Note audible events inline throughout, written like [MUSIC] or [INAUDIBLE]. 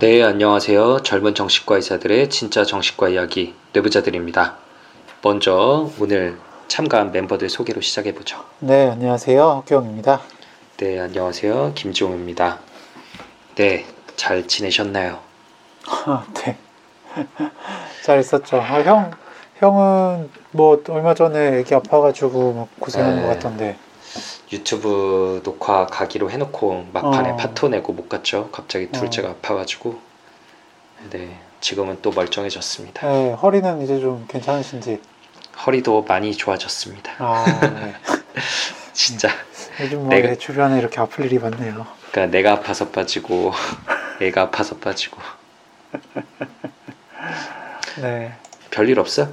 네, 안녕하세요. 젊은 정신과 의사들의 진짜 정신과 이야기 내부자들입니다. 먼저 오늘 참가한 멤버들 소개로 시작해 보죠. 네, 안녕하세요. 학교영입니다. 네, 안녕하세요. 김지용입니다. 네, 잘 지내셨나요? 아, 네. [LAUGHS] 잘 있었죠. 아, 형, 형은 뭐 얼마 전에 애기 아파가지고 막 고생하는 네. 것 같던데. 유튜브 녹화 가기로 해놓고 막판에 어. 파토 내고 못 갔죠. 갑자기 둘째가 어. 아파가지고 네, 지금은 또 멀쩡해졌습니다. 네, 허리는 이제 좀 괜찮으신지. 허리도 많이 좋아졌습니다. 아, 네. [LAUGHS] 진짜. 요즘 뭐 내가- 내 주변에 이렇게 아플 일이 많네요. 그러니까 내가 아파서 빠지고 [LAUGHS] 애가 아파서 빠지고 [LAUGHS] 네. 별일 없어?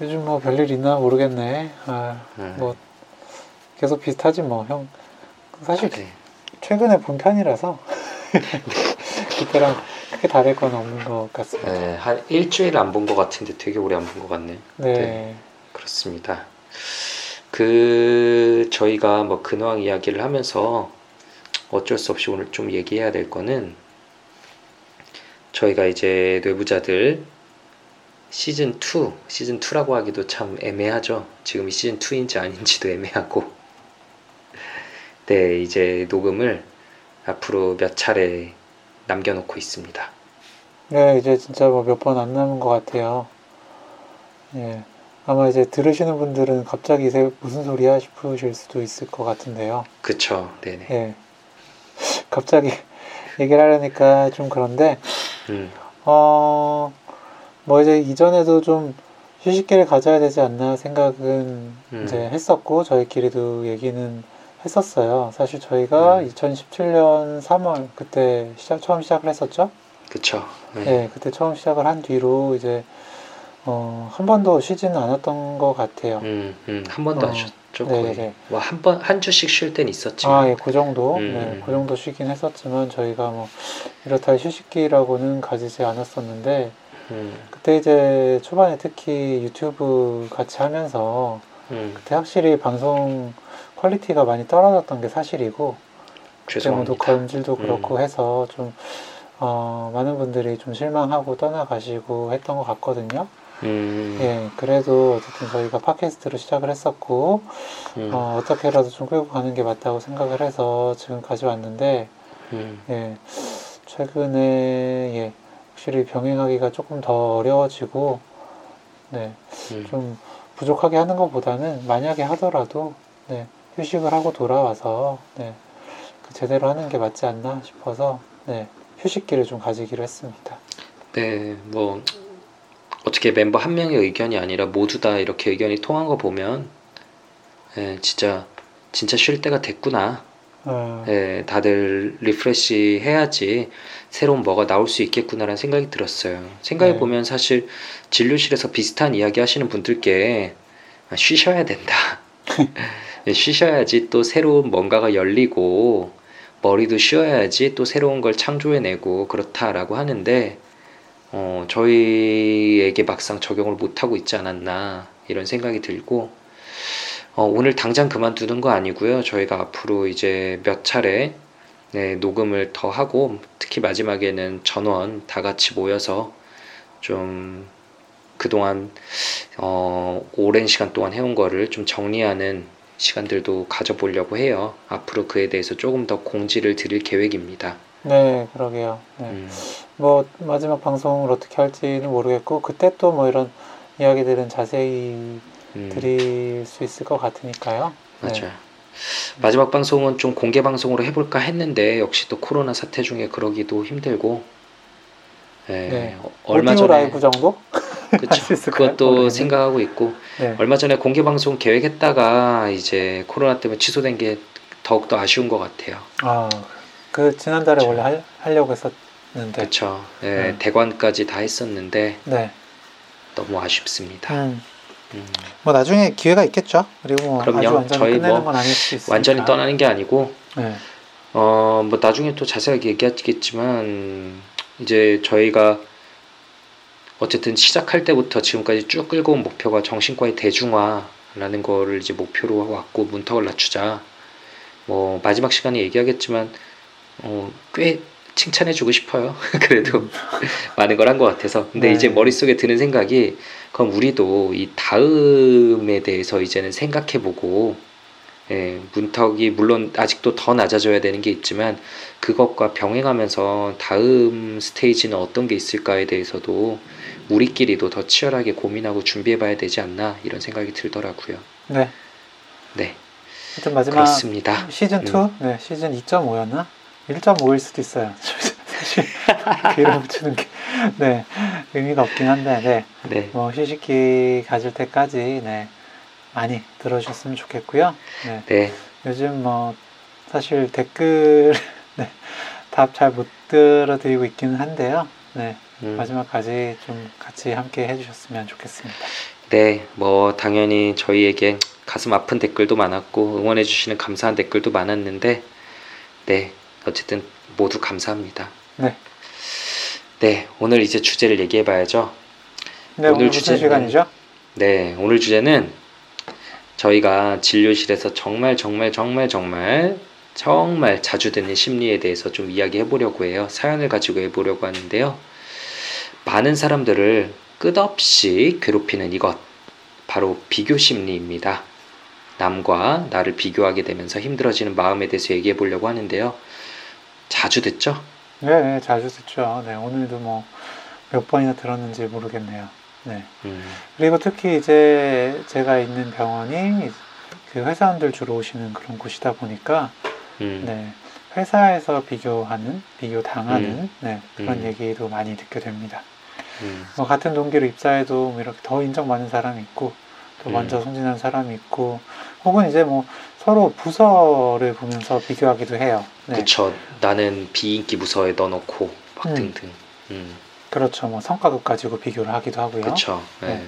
요즘 뭐 별일 있나 모르겠네. 아, 음. 뭐 계속 비슷하지 뭐 형. 사실 네. 최근에 본 편이라서 [LAUGHS] 그때랑 크게 다를 건 없는 것 같습니다. 네, 한 일주일 안 본 것 같은데 되게 오래 안 본 것 같네요. 네. 네. 그렇습니다. 그 저희가 뭐 근황 이야기를 하면서 어쩔 수 없이 오늘 좀 얘기해야 될 거는 저희가 이제 뇌부자들 시즌 2, 시즌 2라고 하기도 참 애매하죠. 지금 이 시즌 2인지 아닌지도 애매하고. 네, 이제 녹음을 앞으로 몇 차례 남겨놓고 있습니다. 네, 이제 진짜 뭐 몇 번 안 남은 것 같아요. 예. 아마 이제 들으시는 분들은 갑자기 이제 무슨 소리야 싶으실 수도 있을 것 같은데요. 그쵸, 네네. 예. 갑자기 [LAUGHS] 얘기를 하려니까 좀 그런데, 음, 어, 뭐 이제 이전에도 좀 휴식기를 가져야 되지 않나 생각은 음. 이제 했었고, 저희끼리도 얘기는 했었어요. 사실 저희가 음. 2017년 3월 그때 시작, 처음 시작을 했었죠. 그쵸. 네. 네, 그때 처음 시작을 한 뒤로 이제 어, 한 번도 쉬지는 않았던 것 같아요. 음, 음, 한 번도 안 어, 쉬었죠, 네네네. 거의. 와, 한 번, 한 주씩 쉴 땐 있었지만. 아, 예, 그 정도, 음, 네, 음. 그 정도 쉬긴 했었지만 저희가 뭐 이렇다 할 휴식기라고는 가지지 않았었는데 음, 그때 이제 초반에 특히 유튜브 같이 하면서 음, 그때 확실히 방송 quality가 많이 떨어졌던 게 사실이고 죄송합니다. 녹화 음질도 음. 그렇고 해서 좀 어, 많은 분들이 좀 실망하고 떠나가시고 했던 것 같거든요. 음, 예, 그래도 어쨌든 저희가 팟캐스트로 시작을 했었고, 음, 어, 어떻게라도 좀 끌고 가는 게 맞다고 생각을 해서 지금까지 왔는데, 음, 예, 최근에, 예, 확실히 병행하기가 조금 더 어려워지고, 네, 음. 좀 부족하게 하는 것보다는 만약에 하더라도, 네, 휴식을 하고 돌아와서, 네, 그 제대로 하는 게 맞지 않나 싶어서, 네, 휴식기를 좀 가지기로 했습니다. 네, 뭐, 어떻게 멤버 한 명의 의견이 아니라 모두 다 이렇게 의견이 통한 거 보면, 예, 진짜, 진짜 쉴 때가 됐구나. 어, 예, 다들 refresh 해야지 새로운 뭐가 나올 수 있겠구나라는 생각이 들었어요. 생각해 네. 보면 사실 진료실에서 비슷한 이야기 하시는 분들께 아, 쉬셔야 된다. [LAUGHS] 예, 쉬셔야지 또 새로운 뭔가가 열리고 머리도 쉬어야지 또 새로운 걸 창조해내고 그렇다라고 하는데 어, 저희에게 막상 적용을 못하고 있지 않았나 이런 생각이 들고 어, 오늘 당장 그만두는 거 아니고요. 저희가 앞으로 이제 몇 차례 네, 녹음을 더 하고 특히 마지막에는 전원 다 같이 모여서 좀 그동안 어, 오랜 시간 동안 해온 거를 좀 정리하는 시간들도 가져보려고 해요. 앞으로 그에 대해서 조금 더 공지를 드릴 계획입니다. 네, 그러게요. 네. 음, 뭐 마지막 방송을 어떻게 할지는 모르겠고 그때 또 뭐 이런 이야기들은 자세히 음, 드릴 수 있을 것 같으니까요. 네. 맞아요. 마지막 방송은 좀 공개 방송으로 해볼까 했는데 역시 또 코로나 사태 중에 그러기도 힘들고 예, 네. 어, 얼마 전에 라이브 정도? 있을까요? 그것도 모르겠네. 생각하고 있고 네. 얼마 전에 공개 방송 계획했다가 이제 코로나 때문에 취소된 게 더욱 더 아쉬운 것 같아요. 아, 그 지난달에 그쵸. 원래 할, 하려고 했었는데. 그렇죠. 예, 네. 대관까지 다 했었는데 네. 너무 아쉽습니다. 음, 음, 뭐 나중에 기회가 있겠죠. 그리고 뭐 그럼요. 완전히 저희 뭐. 완전히 떠나는 게 아니고 네. 어, 뭐 나중에 또 자세하게 얘기하겠지만 이제 저희가 어쨌든 시작할 때부터 지금까지 쭉 끌고 온 목표가 정신과의 대중화라는 거를 이제 목표로 왔고 문턱을 낮추자. 뭐 마지막 시간에 얘기하겠지만 어, 꽤 칭찬해주고 싶어요. [LAUGHS] 그래도 [LAUGHS] 많은 걸 한 것 같아서. 근데 네. 이제 머릿속에 드는 생각이 그럼 우리도 이 다음에 대해서 이제는 생각해보고 예, 문턱이 물론 아직도 더 낮아져야 되는 게 있지만 그것과 병행하면서 다음 스테이지는 어떤 게 있을까에 대해서도 우리끼리도 더 치열하게 고민하고 준비해봐야 되지 않나 이런 생각이 들더라고요. 네. 네, 하여튼 마지막 그렇습니다. 시즌 2? 네, 시즌 2.5였나? 1.5일 수도 있어요. [LAUGHS] 사실 귀를 붙이는 게 네, 의미가 없긴 한데 네. 네, 뭐 휴식기 가질 때까지 네. 많이 들어주셨으면 좋겠고요. 네. 네, 요즘 뭐 사실 댓글 [LAUGHS] 네, 답 잘 못 들어드리고 있기는 한데요. 네. 음, 마지막까지 좀 같이 함께 해주셨으면 좋겠습니다. 네, 뭐 당연히 저희에게 가슴 아픈 댓글도 많았고 응원해 주시는 감사한 댓글도 많았는데, 네, 어쨌든 모두 감사합니다. 네. 네, 오늘 이제 주제를 얘기해 봐야죠. 네, 오늘 오늘 주제는- 시간이죠? 네, 오늘 주제는 저희가 진료실에서 정말 정말 정말 정말 정말 자주 듣는 심리에 대해서 좀 이야기해 보려고 해요. 사연을 가지고 해 보려고 하는데요. 많은 사람들을 끝없이 괴롭히는 이것 바로 비교 심리입니다. 남과 나를 비교하게 되면서 힘들어지는 마음에 대해서 얘기해 보려고 하는데요. 자주 듣죠? 네, 네, 자주 듣죠. 네, 오늘도 뭐 몇 번이나 들었는지 모르겠네요. 네. 음, 그리고 특히 이제 제가 있는 병원이 그 회사원들 주로 오시는 그런 곳이다 보니까 음, 네, 회사에서 비교하는, 비교 당하는 네, 그런 음. 얘기도 많이 듣게 됩니다. 음, 뭐 같은 동기로 입사해도 뭐 이렇게 더 인정받는 사람이 있고 또 음. 먼저 승진한 사람이 있고 혹은 이제 뭐 서로 부서를 보면서 비교하기도 해요. 네. 그쵸. 나는 비인기 부서에 넣어놓고 막 음. 등등. 음, 그렇죠. 뭐 성과급 가지고 비교를 하기도 하고요. 그쵸. 네. 네.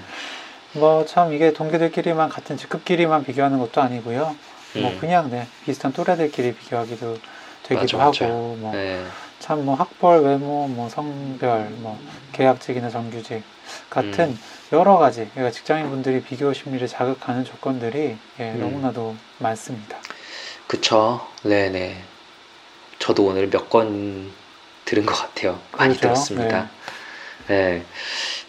뭐참 이게 동기들끼리만 같은 직급끼리만 비교하는 것도 아니고요. 뭐 음. 그냥 네 비슷한 또래들끼리 비교하기도 되기도 맞아, 하고 뭐 네. 참뭐 학벌, 외모, 뭐 성별, 뭐 계약직이나 정규직 같은 음. 여러 가지 그러니까 직장인분들이 비교 심리를 자극하는 조건들이 예, 음. 너무나도 많습니다. 그쵸. 네네. 저도 오늘 몇 건 들은 것 같아요. 많이 그렇죠. 들었습니다. 네.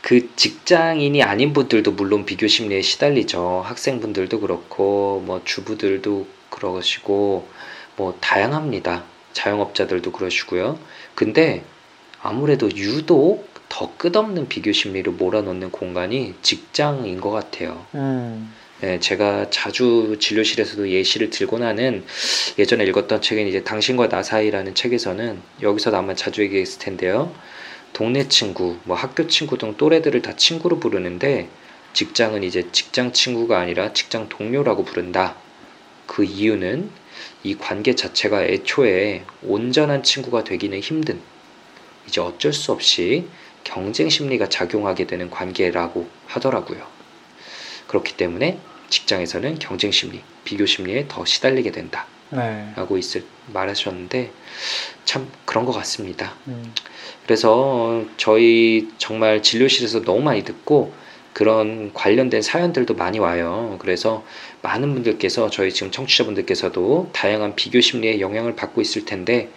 그 직장인이 아닌 분들도 물론 비교 심리에 시달리죠. 학생분들도 그렇고, 뭐 주부들도 그러시고, 뭐 다양합니다. 자영업자들도 그러시고요. 근데 아무래도 유독 더 끝없는 비교 심리를 몰아넣는 공간이 직장인 것 같아요. 음, 네, 제가 자주 진료실에서도 예시를 들곤 하는 예전에 읽었던 책은 이제 당신과 나 사이라는 책에서는 여기서도 아마 자주 얘기했을 텐데요. 동네 친구, 뭐 학교 친구 등 또래들을 다 친구로 부르는데 직장은 이제 직장 친구가 아니라 직장 동료라고 부른다. 그 이유는 이 관계 자체가 애초에 온전한 친구가 되기는 힘든 이제 어쩔 수 없이 경쟁 심리가 작용하게 되는 관계라고 하더라고요. 그렇기 때문에 직장에서는 경쟁 심리, 비교 심리에 더 시달리게 된다라고 네, 있을 말하셨는데 참 그런 것 같습니다. 음, 그래서 저희 정말 진료실에서 너무 많이 듣고 그런 관련된 사연들도 많이 와요. 그래서 많은 분들께서 저희 지금 청취자분들께서도 다양한 비교 심리에 영향을 받고 있을 텐데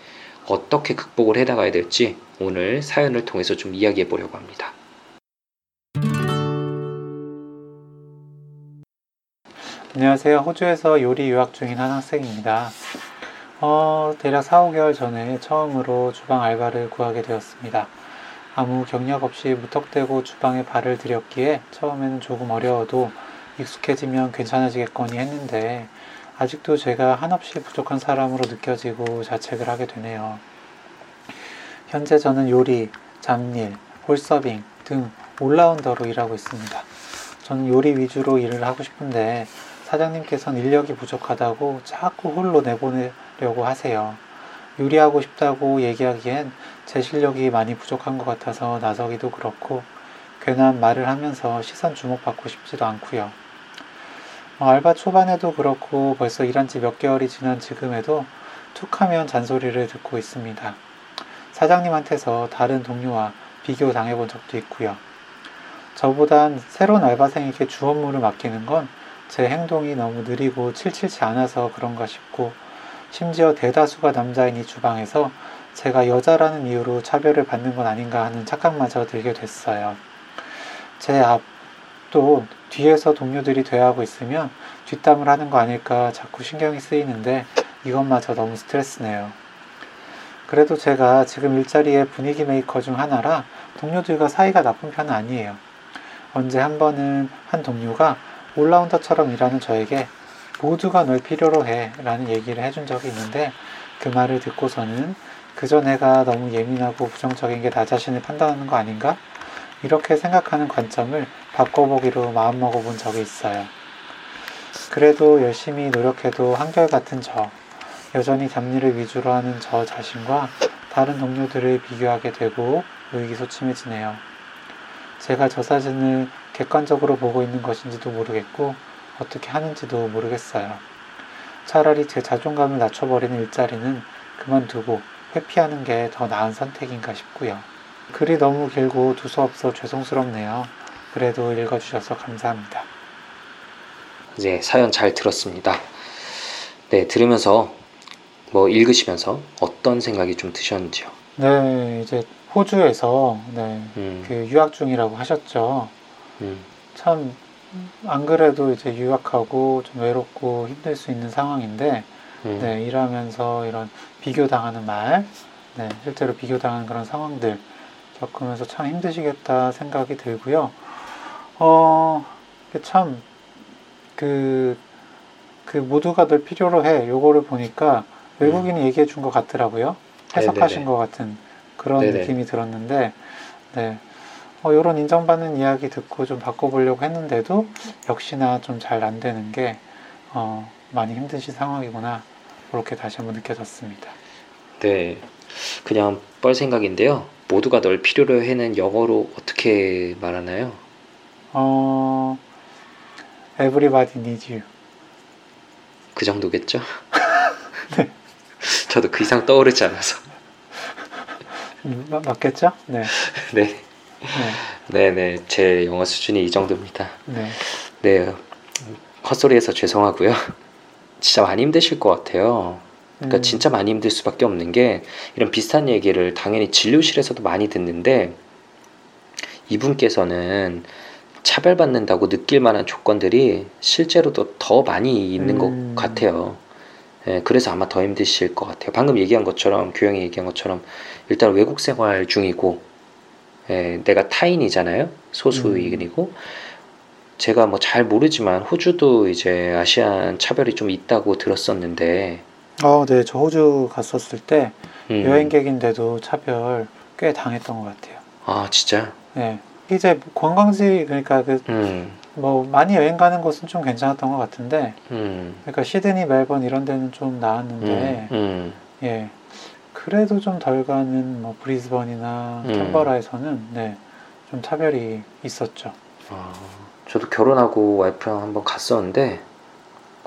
어떻게 극복을 해 나가야 될지 오늘 사연을 통해서 좀 이야기해 보려고 합니다. 안녕하세요. 호주에서 요리 유학 중인 한 학생입니다. 어, 대략 4, 5개월 전에 처음으로 주방 알바를 구하게 되었습니다. 아무 경력 없이 무턱대고 주방에 발을 들였기에 처음에는 조금 어려워도 익숙해지면 괜찮아지겠거니 했는데 아직도 제가 한없이 부족한 사람으로 느껴지고 자책을 하게 되네요. 현재 저는 요리, 잡일, 홀서빙 등 올라운더로 일하고 있습니다. 저는 요리 위주로 일을 하고 싶은데 사장님께서는 인력이 부족하다고 자꾸 홀로 내보내려고 하세요. 요리하고 싶다고 얘기하기엔 제 실력이 많이 부족한 것 같아서 나서기도 그렇고 괜한 말을 하면서 시선 주목받고 싶지도 않고요. 어, 알바 초반에도 그렇고 벌써 일한 지 몇 개월이 지난 지금에도 툭하면 잔소리를 듣고 있습니다. 사장님한테서 다른 동료와 비교 당해본 적도 있고요. 저보단 새로운 알바생에게 주 업무를 맡기는 건 제 행동이 너무 느리고 칠칠치 않아서 그런가 싶고 심지어 대다수가 남자인 이 주방에서 제가 여자라는 이유로 차별을 받는 건 아닌가 하는 착각마저 들게 됐어요. 제 앞도 뒤에서 동료들이 대화하고 있으면 뒷담을 하는 거 아닐까 자꾸 신경이 쓰이는데 이것마저 너무 스트레스네요. 그래도 제가 지금 일자리의 분위기 메이커 중 하나라 동료들과 사이가 나쁜 편은 아니에요. 언제 한 번은 한 동료가 all-rounder처럼 일하는 저에게 모두가 널 필요로 해 라는 얘기를 해준 적이 있는데 그 말을 듣고서는 그저 내가 너무 예민하고 부정적이게 나 자신을 판단하는 거 아닌가? 이렇게 생각하는 관점을 바꿔보기로 마음먹어 본 적이 있어요. 그래도 열심히 노력해도 한결같은 저, 여전히 잡일을 위주로 하는 저 자신과 다른 동료들을 비교하게 되고 의기소침해지네요. 제가 저 사진을 객관적으로 보고 있는 것인지도 모르겠고 어떻게 하는지도 모르겠어요. 차라리 제 자존감을 낮춰버리는 일자리는 그만두고 회피하는 게 더 나은 선택인가 싶고요. 글이 너무 길고 두서없어 죄송스럽네요. 그래도 읽어주셔서 감사합니다. 이제 사연 잘 들었습니다. 네, 들으면서 뭐 읽으시면서 어떤 생각이 좀 드셨는지요? 네, 이제 호주에서 네, 음, 그 유학 중이라고 하셨죠. 음, 참 안 그래도 이제 유학하고 좀 외롭고 힘들 수 있는 상황인데 음, 네, 일하면서 이런 비교당하는 말, 네, 실제로 비교당하는 그런 상황들 겪으면서 참 힘드시겠다 생각이 들고요. 어, 참, 그, 그 모두가 널 필요로 해. 요거를 보니까 외국인이 얘기해 준 것 같더라고요. 해석하신 네네네. 것 같은 그런 네네. 느낌이 들었는데, 네. 어, 요런 인정받는 이야기 듣고 좀 바꿔보려고 했는데도 역시나 좀 잘 안 되는 게, 어, 많이 힘드신 상황이구나. 그렇게 다시 한번 느껴졌습니다. 네, 그냥 뻘 생각인데요. 모두가 널 필요로 해는 영어로 어떻게 말하나요? 어, everybody needs you. 그 정도겠죠? [LAUGHS] 저도 그 이상 떠오르지 않아서. 음, 마- 맞겠죠? 네. 네, 네. 네, 네, 제 영어 수준이 이 정도입니다. 네. 네, 헛소리해서 죄송하고요. 진짜 많이 힘드실 것 같아요. 그러니까 음, 진짜 많이 힘들 수밖에 없는 게 이런 비슷한 얘기를 당연히 진료실에서도 많이 듣는데 이분께서는 차별받는다고 느낄 만한 조건들이 실제로도 더 많이 있는 음. 것 같아요. 예, 그래서 아마 더 힘드실 것 같아요. 방금 얘기한 것처럼 교영이 얘기한 것처럼 일단 외국 생활 중이고 예, 내가 타인이잖아요. 소수인이고 제가 뭐 잘 모르지만 호주도 이제 아시안 차별이 좀 있다고 들었었는데 어, 네. 저 호주 갔었을 때 음, 여행객인데도 차별 꽤 당했던 것 같아요. 아 진짜 네. 이제 관광지 그러니까 그 음, 뭐 많이 여행 가는 곳은 좀 괜찮았던 것 같은데 음, 그러니까 시드니, 멜번 이런 데는 좀 나았는데 음, 음, 예. 그래도 좀 덜 가는 뭐 브리즈번이나 음. 캔버라에서는 네. 좀 차별이 있었죠. 아, 저도 결혼하고 와이프랑 한번 갔었는데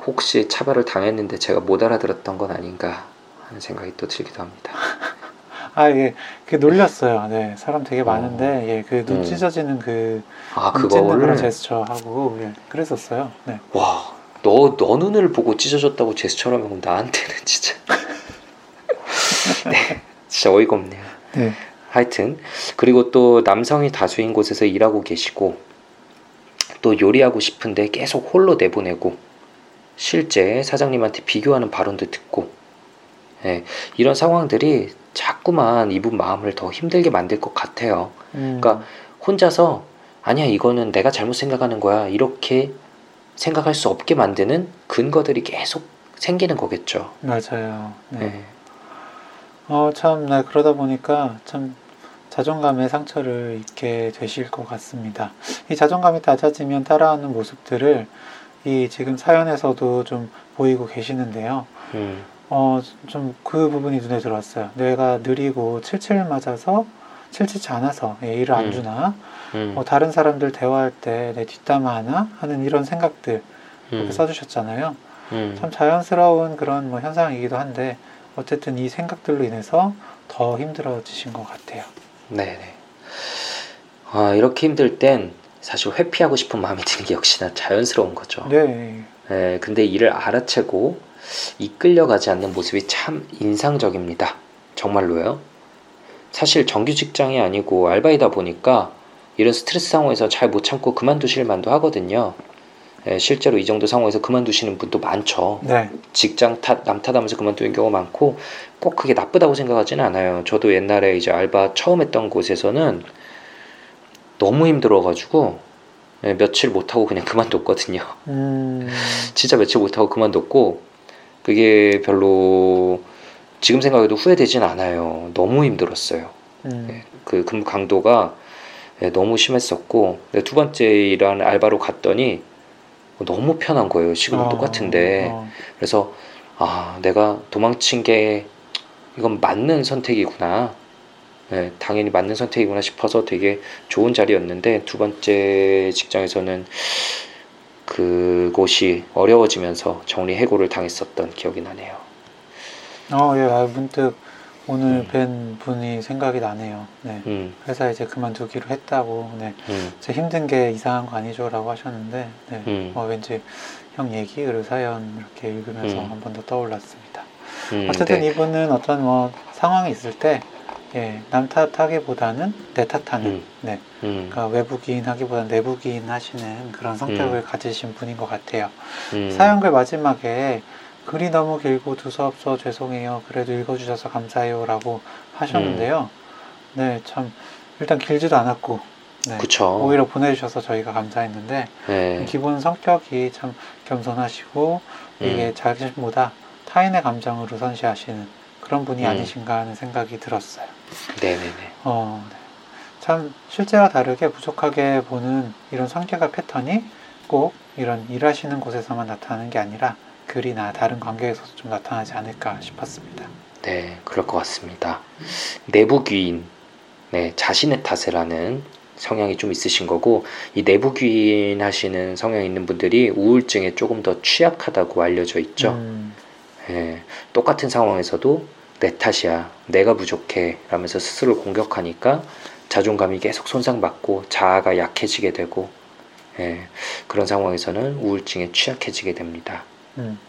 혹시 차별을 당했는데 제가 못 알아들었던 건 아닌가 하는 생각이 또 들기도 합니다. [LAUGHS] 아, 예. 그 놀렸어요. 네. 사람 되게 많은데 예. 그눈 음. 찢어지는 그아눈 찢는 그런 제스처 하고 예. 그랬었어요. 네. 와, 너, 너 눈을 보고 찢어졌다고 제스처를 하면 나한테는 [LAUGHS] 진짜 [LAUGHS] 네, 진짜 어이가 없네요. 네. 하여튼 그리고 또 남성이 다수인 곳에서 일하고 계시고 또 요리하고 싶은데 계속 홀로 내보내고 실제 사장님한테 비교하는 발언도 듣고 예, 이런 상황들이 자꾸만 이분 마음을 더 힘들게 만들 것 같아요. 음, 그러니까 혼자서 아니야 이거는 내가 잘못 생각하는 거야 이렇게 생각할 수 없게 만드는 근거들이 계속 생기는 거겠죠. 맞아요. 네. 예. 어, 참, 네, 그러다 보니까 참 자존감에 상처를 입게 되실 것 같습니다. 이 자존감이 낮아지면 따라하는 모습들을 이 지금 사연에서도 좀 보이고 계시는데요. 음, 어, 좀 그 부분이 눈에 들어왔어요. 내가 느리고 칠칠 맞아서 칠칠치 않아서 예, 일을 안 음. 주나? 음, 뭐 다른 사람들 대화할 때 내 뒷담화 하나? 하는 이런 생각들 이렇게 음, 써주셨잖아요. 음. 참 자연스러운 그런 뭐 현상이기도 한데 어쨌든 이 생각들로 인해서 더 힘들어지신 것 같아요. 네네. 아, 이렇게 힘들 땐 사실 회피하고 싶은 마음이 드는 게 역시나 자연스러운 거죠. 네, 예, 근데 이를 알아채고 이끌려가지 않는 모습이 참 인상적입니다. 정말로요. 사실 정규 직장이 아니고 알바이다 보니까 이런 스트레스 상황에서 잘 못 참고 그만두실 만도 하거든요. 예, 실제로 이 정도 상황에서 그만두시는 분도 많죠. 네. 직장 탓, 남 탓하면서 그만두는 경우가 많고 꼭 그게 나쁘다고 생각하지는 않아요. 저도 옛날에 이제 알바 처음 했던 곳에서는 너무 힘들어가지고 예, 며칠 못하고 그냥 [LAUGHS] 그만뒀거든요. 음, 진짜 며칠 못하고 그만뒀고 그게 별로 지금 생각해도 후회되진 않아요. 너무 힘들었어요. 음, 그 근무 강도가 예, 너무 심했었고 두 번째 일하는 알바로 갔더니 너무 편한 거예요. 시급은 어, 똑같은데 어, 그래서 아 내가 도망친 게 이건 맞는 선택이구나. 네, 당연히 맞는 선택이구나 싶어서 되게 좋은 자리였는데 두 번째 직장에서는 그곳이 어려워지면서 정리 해고를 당했었던 기억이 나네요. 어, 예, 아, 문득 오늘 음. 뵌 분이 생각이 나네요. 네. 음, 회사 이제 그만두기로 했다고, 네. 음, 제 힘든 게 이상한 거 아니죠라고 하셨는데, 네. 음, 어, 왠지 형 얘기, 그리고 사연 이렇게 읽으면서 음. 한번 더 떠올랐습니다. 음, 어쨌든 네. 이분은 어떤 뭐 상황이 있을 때, 예, 남 탓하기보다는 내 탓하는, 음. 네. 음, 그러니까 외부 기인 하기보다는 내부 기인 하시는 그런 성격을 가지신 분인 것 같아요. 음, 사연글 마지막에 글이 너무 길고 두서없어 죄송해요. 그래도 읽어주셔서 감사해요 라고 하셨는데요. 네, 참 일단 길지도 않았고, 네, 그쵸. 오히려 보내주셔서 저희가 감사했는데 네. 기본 성격이 참 겸손하시고 이게 음. 자신보다 타인의 감정을 우선시하시는 그런 분이 음. 아니신가 하는 생각이 들었어요. 네네네. 어, 네. 참 실제와 다르게 부족하게 보는 이런 성격과 패턴이 꼭 이런 일하시는 곳에서만 나타나는 게 아니라 글이나 다른 관계에서도 좀 나타나지 않을까 싶었습니다. 네, 그럴 것 같습니다. 내부 귀인, 네, 자신의 탓을 하는 성향이 좀 있으신 거고, 이 내부 귀인 하시는 성향이 있는 분들이 우울증에 조금 더 취약하다고 알려져 있죠. 음, 예, 똑같은 상황에서도 내 탓이야, 내가 부족해, 라면서 스스로를 공격하니까 자존감이 계속 손상받고 자아가 약해지게 되고, 예, 그런 상황에서는 우울증에 취약해지게 됩니다. 음,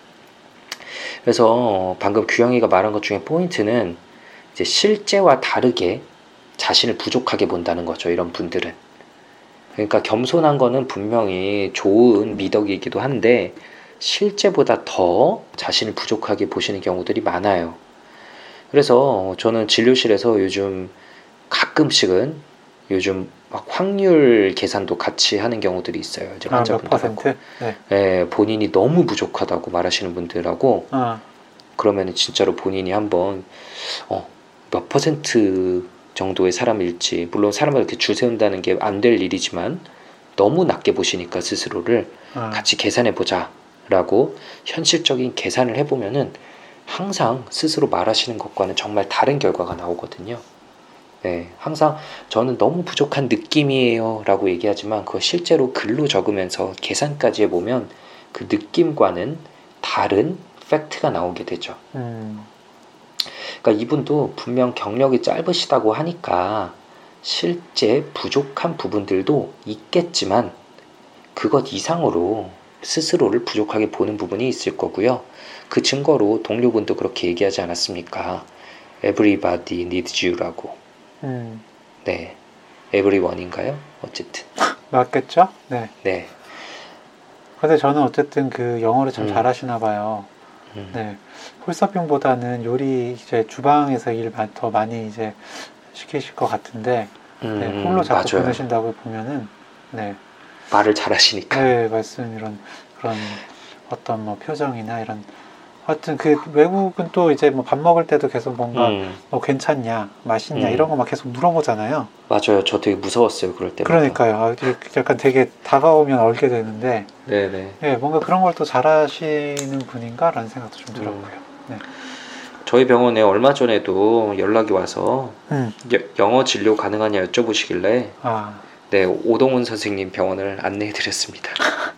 그래서 방금 규영이가 말한 것 중에 포인트는 이제 실제와 다르게 자신을 부족하게 본다는 거죠. 이런 분들은. 그러니까 겸손한 거는 분명히 좋은 미덕이기도 한데 실제보다 더 자신을 부족하게 보시는 경우들이 많아요. 그래서 저는 진료실에서 요즘 가끔씩은 요즘 막 확률 계산도 같이 하는 경우들이 있어요. 이제 아, 몇 환자분들하고. 네. 예, 본인이 너무 부족하다고 말하시는 분들하고 아, 그러면 진짜로 본인이 한번 어, 몇 퍼센트 정도의 사람일지 물론 사람을 이렇게 줄 세운다는 게 안 될 일이지만 너무 낮게 보시니까 스스로를 아, 같이 계산해 보자라고 현실적인 계산을 해보면은 항상 스스로 말하시는 것과는 정말 다른 결과가 나오거든요. 네, 항상 저는 너무 부족한 느낌이에요 라고 얘기하지만 그거 실제로 글로 적으면서 계산까지 해보면 그 느낌과는 다른 팩트가 나오게 되죠. 음, 그러니까 이분도 분명 경력이 짧으시다고 하니까 실제 부족한 부분들도 있겠지만 그것 이상으로 스스로를 부족하게 보는 부분이 있을 거고요. 그 증거로 동료분도 그렇게 얘기하지 않았습니까? Everybody needs you라고. 음, 네. everyone인가요? 어쨌든. [LAUGHS] 맞겠죠? 네. 네. 근데 저는 어쨌든 그 영어를 참 음. 잘하시나 봐요. 음. 네. 홀서핑보다는 요리 이제 주방에서 일 더 많이 이제 시키실 것 같은데 네, 음, 홀로 자꾸 맞아요. 보내신다고 보면은 네, 말을 잘하시니까. 네 말씀 이런 그런 어떤 뭐 표정이나 이런 하여튼 그 외국은 또 이제 뭐 밥 먹을 때도 계속 뭔가 음, 뭐 괜찮냐 맛있냐 음. 이런 거 막 계속 물어보잖아요. 맞아요. 저 되게 무서웠어요. 그럴 때마다. 그러니까요. 아, 약간 되게 다가오면 얼게 되는데 네네. 예, 뭔가 그런 걸 또 잘하시는 분인가라는 생각도 좀 들었고요. 저희 병원에 얼마 전에도 연락이 와서 음, 여- 영어 진료 가능하냐 여쭤보시길래 아 네 오동훈 선생님 병원을 안내해드렸습니다. [LAUGHS]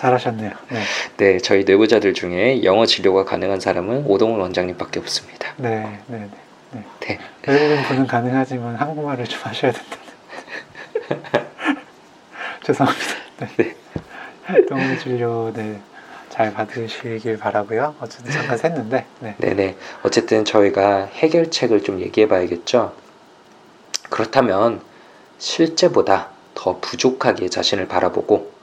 잘하셨네요. 네, 네 저희 내부자들 중에 영어 진료가 가능한 사람은 오동훈 원장님밖에 없습니다. 네, 네, 네. 네. 외국인 분은 가능하지만 한국말을 좀 하셔야 된다. [LAUGHS] 죄송합니다. 네. 동물 진료 네. 잘 받으시길 바라고요. 어쨌든 잠깐 샜는데. 네. 네네. 어쨌든 저희가 해결책을 좀 얘기해 봐야겠죠. 그렇다면 실제보다 더 부족하게 자신을 바라보고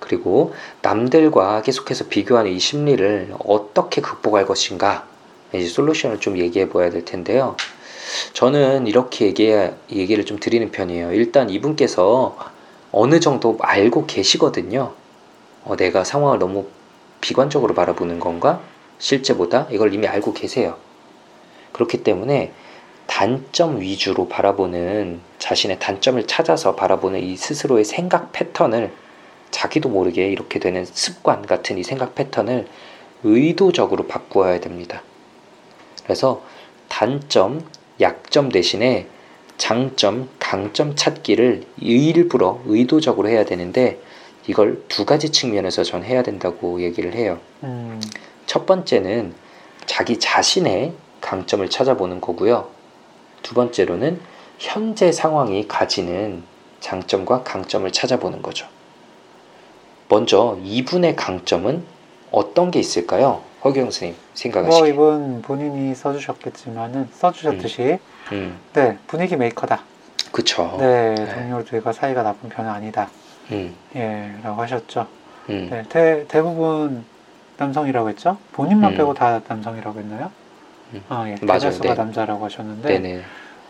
그리고 남들과 계속해서 비교하는 이 심리를 어떻게 극복할 것인가 이제 솔루션을 좀 얘기해 보아야 될 텐데요. 저는 이렇게 얘기, 얘기를 좀 드리는 편이에요. 일단 이분께서 어느 정도 알고 계시거든요. 어, 내가 상황을 너무 비관적으로 바라보는 건가? 실제보다 이걸 이미 알고 계세요. 그렇기 때문에 단점 위주로 바라보는 자신의 단점을 찾아서 바라보는 이 스스로의 생각 패턴을 자기도 모르게 이렇게 되는 습관 같은 이 생각 패턴을 의도적으로 바꾸어야 됩니다. 그래서 단점, 약점 대신에 장점, 강점 찾기를 일부러 의도적으로 해야 되는데 이걸 두 가지 측면에서 전 해야 된다고 얘기를 해요. 음, 첫 번째는 자기 자신의 강점을 찾아보는 거고요. 두 번째로는 현재 상황이 가지는 장점과 강점을 찾아보는 거죠. 먼저 이분의 강점은 어떤 게 있을까요? 허경 선생님 뭐 생각하시기에. 이분 본인이 써주셨겠지만은 써주셨듯이 음, 네 분위기 메이커다. 그쵸. 네 네. 동료 들과 사이가 나쁜 편은 아니다. 음, 예라고 하셨죠. 음, 네 대, 대부분 남성이라고 했죠. 본인만 음. 빼고 다 남성이라고 했나요? 음. 아 예. 맞아요. 대다수가 네. 남자라고 하셨는데 네네.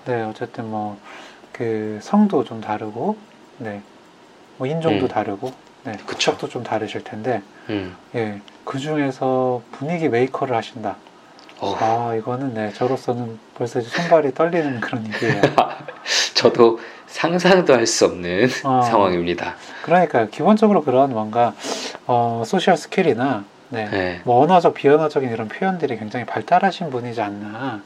네 어쨌든 뭐 그 성도 좀 다르고 네 뭐 인종도 음. 다르고 네. 국적도 좀 다르실 텐데 음, 예 그 중에서 분위기 메이커를 하신다. 어, 아 이거는 네 저로서는 벌써 손발이 떨리는 그런 일이에요. [LAUGHS] 저도 상상도 할 수 없는 어. 상황입니다. 그러니까 기본적으로 그런 뭔가 어, social skill이나 네. 네, 뭐 언어적 비언어적인 이런 표현들이 굉장히 발달하신 분이지 않나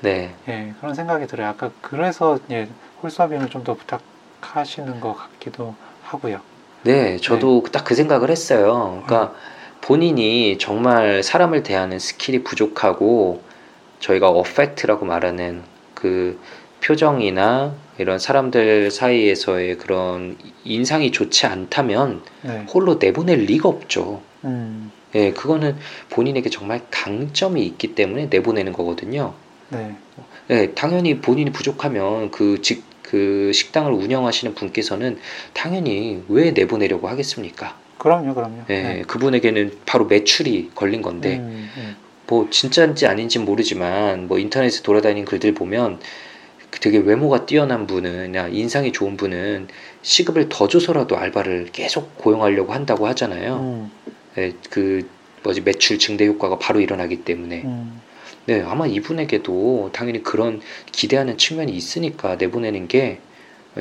네, 예 그런 생각이 들어요. 아까 그래서 예 홀서빙을 좀 더 부탁하시는 것 같기도 하고요. 네, 저도 딱그 생각을 했어요. 그러니까 본인이 정말 사람을 대하는 skill이 부족하고 저희가 affect라고 말하는 그 표정이나 이런 사람들 사이에서의 그런 인상이 좋지 않다면 네. 홀로 내보낼 리가 없죠. 음, 예, 그거는 본인에게 정말 강점이 있기 때문에 내보내는 거거든요. 네. 예, 당연히 본인이 부족하면 그 직, 그 식당을 운영하시는 분께서는 당연히 왜 내보내려고 하겠습니까? 그럼요, 그럼요. 예, 네. 그분에게는 바로 매출이 걸린 건데, 음, 음. 뭐 진짜인지 아닌지 모르지만, 뭐 인터넷에 돌아다니는 글들 보면 되게 외모가 뛰어난 분은, 야, 인상이 좋은 분은 시급을 더 줘서라도 알바를 계속 고용하려고 한다고 하잖아요. 음, 예, 그 뭐지 매출 증대 효과가 바로 일어나기 때문에. 음. 네, 아마 이분에게도 당연히 그런 기대하는 측면이 있으니까 내보내는 게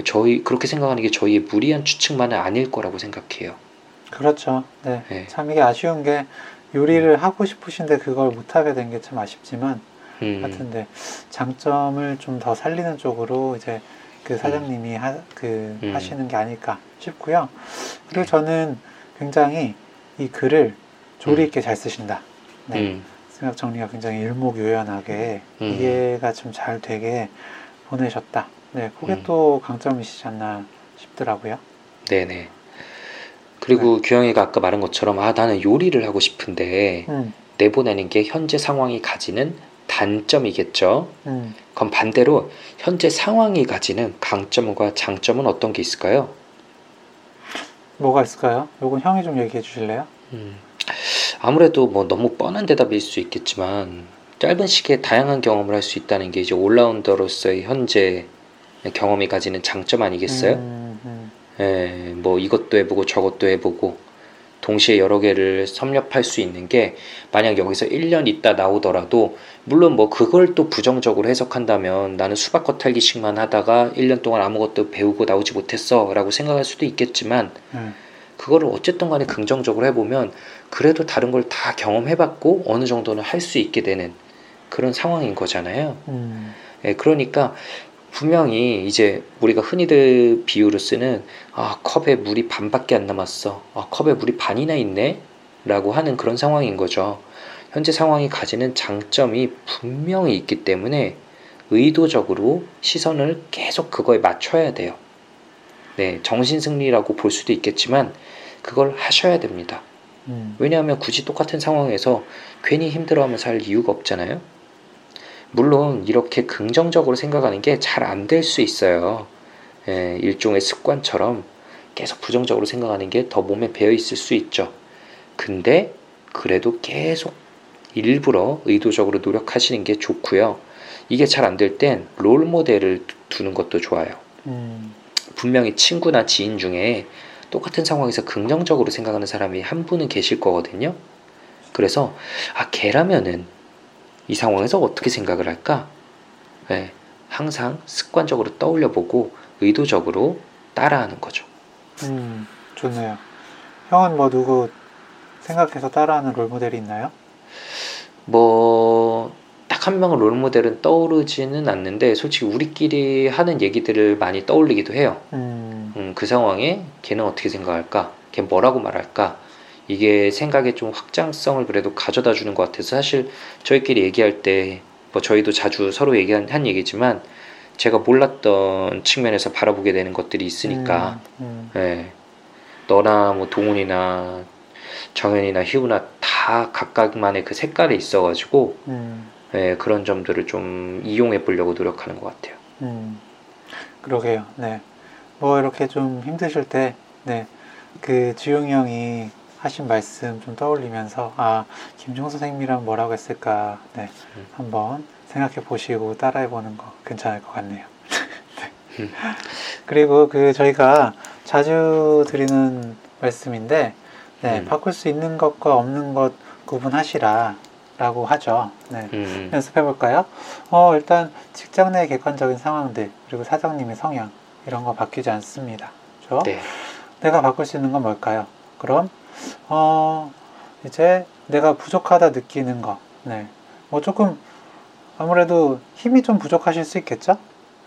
저희 그렇게 생각하는 게 저희의 무리한 추측만은 아닐 거라고 생각해요. 그렇죠. 네. 네. 참 이게 아쉬운 게 요리를 하고 싶으신데 그걸 못 하게 된 게 참 아쉽지만 음, 하여튼데 장점을 좀 더 살리는 쪽으로 이제 그 사장님이 하, 그 음. 하시는 게 아닐까 싶고요. 그리고 네. 저는 굉장히 이 글을 조리 있게 잘 쓰신다. 네. 음, 생각 정리가 굉장히 일목요연하게 음. 이해가 좀 잘 되게 보내셨다. 네, 그게 음. 또 강점이시지 않나 싶더라고요. 네네. 그리고 규영이가 아까 말한 것처럼 아 나는 요리를 하고 싶은데 음, 내보내는 게 현재 상황이 가지는 단점이겠죠. 음. 그럼 반대로 현재 상황이 가지는 강점과 장점은 어떤 게 있을까요? 뭐가 있을까요? 요건 형이 좀 얘기해 주실래요? 음, 아무래도 뭐 너무 뻔한 대답일 수 있겠지만 짧은 시기에 다양한 경험을 할 수 있다는 게 이제 올라운더로서의 현재 경험이 가지는 장점 아니겠어요? 음, 음. 예, 뭐 이것도 해보고 저것도 해보고 동시에 여러 개를 섭렵할 수 있는 게 만약 여기서 1년 있다 나오더라도 물론 뭐 그걸 또 부정적으로 해석한다면 나는 수박 겉핥기식만 하다가 1년 동안 아무것도 배우고 나오지 못했어 라고 생각할 수도 있겠지만 네. 그거를 어쨌든 간에 긍정적으로 해보면 그래도 다른 걸 다 경험해봤고 어느 정도는 할 수 있게 되는 그런 상황인 거잖아요. 음, 예, 그러니까 분명히 이제 우리가 흔히들 비유로 쓰는 아 컵에 물이 반밖에 안 남았어. 아 컵에 물이 반이나 있네. 라고 하는 그런 상황인 거죠. 현재 상황이 가지는 장점이 분명히 있기 때문에 의도적으로 시선을 계속 그거에 맞춰야 돼요. 네, 정신 승리라고 볼 수도 있겠지만 그걸 하셔야 됩니다. 음, 왜냐하면 굳이 똑같은 상황에서 괜히 힘들어하면서 할 이유가 없잖아요. 물론 이렇게 긍정적으로 생각하는 게 잘 안 될 수 있어요. 예, 일종의 습관처럼 계속 부정적으로 생각하는 게 더 몸에 배어 있을 수 있죠. 근데 그래도 계속 일부러 의도적으로 노력하시는 게 좋고요. 이게 잘 안 될 땐 롤 모델을 두- 두는 것도 좋아요. 음, 분명히 친구나 지인 중에 똑같은 상황에서 긍정적으로 생각하는 사람이 한 분은 계실 거거든요. 그래서 아 걔라면은 이 상황에서 어떻게 생각을 할까? 네, 항상 습관적으로 떠올려 보고 의도적으로 따라하는 거죠. 음, 좋네요. 형은 뭐 누구 생각해서 따라하는 롤모델이 있나요? 뭐 딱 한 명의 롤 모델은 떠오르지는 않는데 솔직히 우리끼리 하는 얘기들을 많이 떠올리기도 해요. 음, 음, 그 상황에 걔는 어떻게 생각할까? 걔 뭐라고 말할까? 이게 생각의 좀 확장성을 그래도 가져다 주는 것 같아서 사실 저희끼리 얘기할 때 뭐 저희도 자주 서로 얘기한 한 얘기지만 제가 몰랐던 측면에서 바라보게 되는 것들이 있으니까 음, 예. 너나 뭐 동훈이나 정현이나 희우나 다 각각만의 그 색깔이 있어가지고 음, 예, 그런 점들을 좀 이용해 보려고 노력하는 것 같아요. 음, 그러게요. 네. 뭐 이렇게 좀 힘드실 때, 네. 그 지용이 형이 하신 말씀 좀 떠올리면서, 아, 김종 선생님이랑 뭐라고 했을까, 네. 음. 한번 생각해 보시고 따라해 보는 거 괜찮을 것 같네요. [LAUGHS] 네. 음. 그리고 그 저희가 자주 드리는 말씀인데, 네. 음. 바꿀 수 있는 것과 없는 것 구분하시라. 라고 하죠. 네. 음, 연습해 볼까요? 어, 일단 직장 내 객관적인 상황들 그리고 사장님의 성향 이런 거 바뀌지 않습니다. 그죠? 네. 내가 바꿀 수 있는 건 뭘까요? 그럼 어, 이제 내가 부족하다 느끼는 거. 네. 뭐 조금 아무래도 힘이 좀 부족하실 수 있겠죠?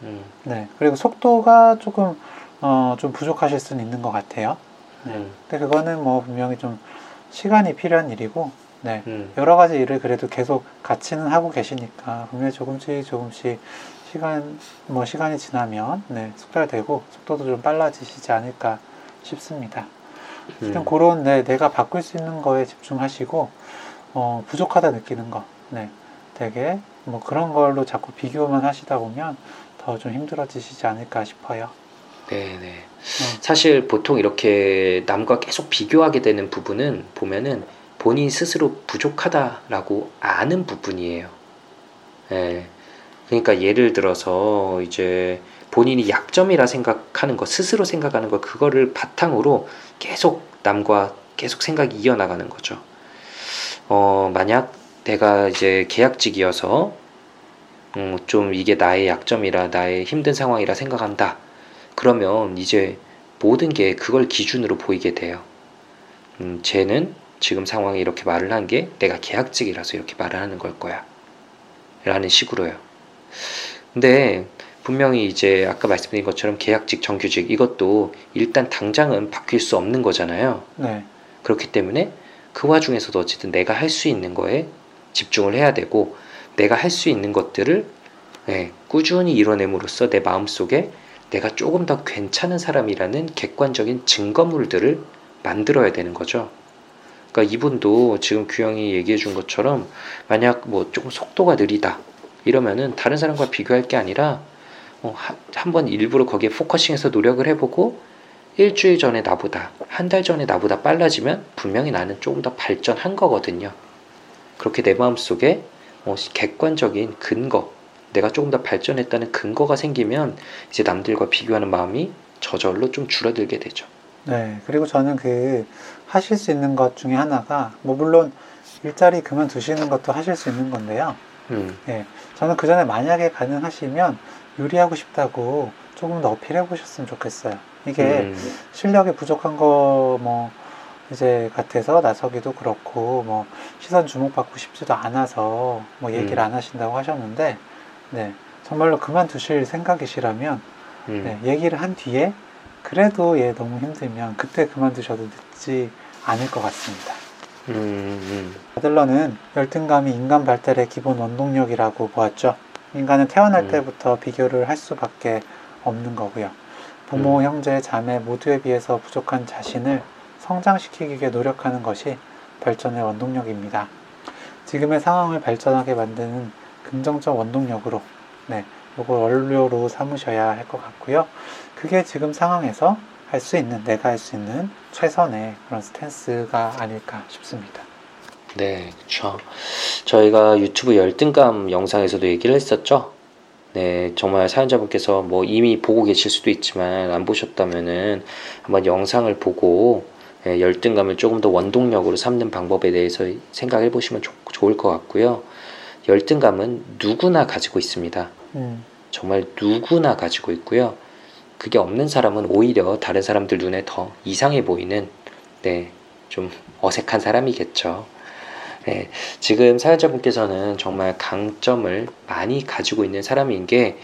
음, 네. 그리고 속도가 조금 어, 좀 부족하실 수는 있는 것 같아요. 네. 음, 근데 그거는 뭐 분명히 좀 시간이 필요한 일이고, 네. 음, 여러 가지 일을 그래도 계속 같이는 하고 계시니까 분명히 조금씩 조금씩 시간 뭐 시간이 지나면 네, 숙달되고 속도도 좀 빨라지시지 않을까 싶습니다. 일단 음. 그런 네, 내가 바꿀 수 있는 거에 집중하시고 어, 부족하다 느끼는 거, 네, 되게 뭐 그런 걸로 자꾸 비교만 하시다 보면 더 좀 힘들어지시지 않을까 싶어요. 네, 네. 사실 보통 이렇게 남과 계속 비교하게 되는 부분은 보면은 본인 스스로 부족하다라고 아는 부분이에요. 예. 그러니까 예를 들어서 이제 본인이 약점이라 생각하는 거, 스스로 생각하는 거, 그거를 바탕으로 계속 남과 계속 생각이 이어나가는 거죠. 어, 만약 내가 이제 계약직이어서 음, 좀 이게 나의 약점이라 나의 힘든 상황이라 생각한다. 그러면 이제 모든 게 그걸 기준으로 보이게 돼요. 음, 쟤는 지금 상황에 이렇게 말을 한 게 내가 계약직이라서 이렇게 말을 하는 걸 거야. 라는 식으로요. 근데 분명히 이제 아까 말씀드린 것처럼 계약직, 정규직 이것도 일단 당장은 바뀔 수 없는 거잖아요. 네, 그렇기 때문에 그 와중에서도 어쨌든 내가 할 수 있는 거에 집중을 해야 되고 내가 할 수 있는 것들을 예, 꾸준히 이뤄냄으로써 내 마음속에 내가 조금 더 괜찮은 사람이라는 객관적인 증거물들을 만들어야 되는 거죠. 그러니까 이분도 지금 규영이 얘기해 준 것처럼 만약 뭐 조금 속도가 느리다 이러면은 다른 사람과 비교할 게 아니라 어, 한- 한번 일부러 거기에 포커싱해서 노력을 해보고 일주일 전에 나보다 한 달 전에 나보다 빨라지면 분명히 나는 조금 더 발전한 거거든요. 그렇게 내 마음속에 어, 객관적인 근거, 내가 조금 더 발전했다는 근거가 생기면 이제 남들과 비교하는 마음이 저절로 좀 줄어들게 되죠. 네. 그리고 저는 그 하실 수 있는 것 중에 하나가 뭐 물론 일자리 그만두시는 것도 하실 수 있는 건데요. 음, 예, 저는 그 전에 만약에 가능하시면 요리하고 싶다고 조금 더 어필해 보셨으면 좋겠어요. 이게 음, 실력이 부족한 거 뭐 이제 같아서 나서기도 그렇고 뭐 시선 주목받고 싶지도 않아서 뭐 얘기를 음. 안 하신다고 하셨는데 네 정말로 그만두실 생각이시라면 음, 네, 얘기를 한 뒤에 그래도 얘 너무 힘들면 그때 그만두셔도 늦지 않을 것 같습니다. 음, 음, 아들러는 열등감이 인간 발달의 기본 원동력이라고 보았죠. 인간은 태어날 음. 때부터 비교를 할 수밖에 없는 거고요. 부모, 음. 형제, 자매 모두에 비해서 부족한 자신을 성장시키기 위해 노력하는 것이 발전의 원동력입니다. 지금의 상황을 발전하게 만드는 긍정적 원동력으로, 네, 이걸 원료로 삼으셔야 할 것 같고요. 그게 지금 상황에서 할 수 있는, 내가 할 수 있는 최선의 그런 스탠스가 아닐까 싶습니다. 네, 그렇죠. 저희가 유튜브 열등감 영상에서도 얘기를 했었죠. 네, 정말 사연자분께서 뭐 이미 보고 계실 수도 있지만 안 보셨다면은 한번 영상을 보고 예, 열등감을 조금 더 원동력으로 삼는 방법에 대해서 생각해 보시면 좋, 좋을 것 같고요. 열등감은 누구나 가지고 있습니다. 음, 정말 누구나 가지고 있고요. 그게 없는 사람은 오히려 다른 사람들 눈에 더 이상해 보이는, 네, 좀 어색한 사람이겠죠. 네, 지금 사연자분께서는 정말 강점을 많이 가지고 있는 사람인 게,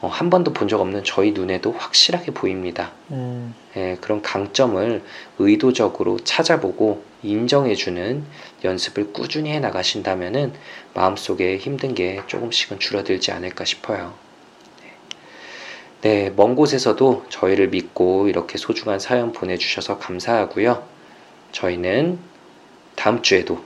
어, 한 번도 본 적 없는 저희 눈에도 확실하게 보입니다. 음, 예, 그런 강점을 의도적으로 찾아보고 인정해주는 연습을 꾸준히 해 나가신다면은 마음속에 힘든 게 조금씩은 줄어들지 않을까 싶어요. 네, 먼 곳에서도 저희를 믿고 이렇게 소중한 사연 보내주셔서 감사하고요. 저희는 다음 주에도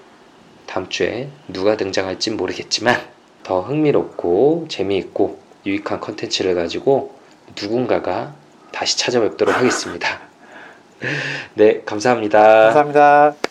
다음 주에 누가 등장할진 모르겠지만 더 흥미롭고 재미있고 유익한 컨텐츠를 가지고 누군가가 다시 찾아뵙도록 하겠습니다. [LAUGHS] 네, 감사합니다. 감사합니다.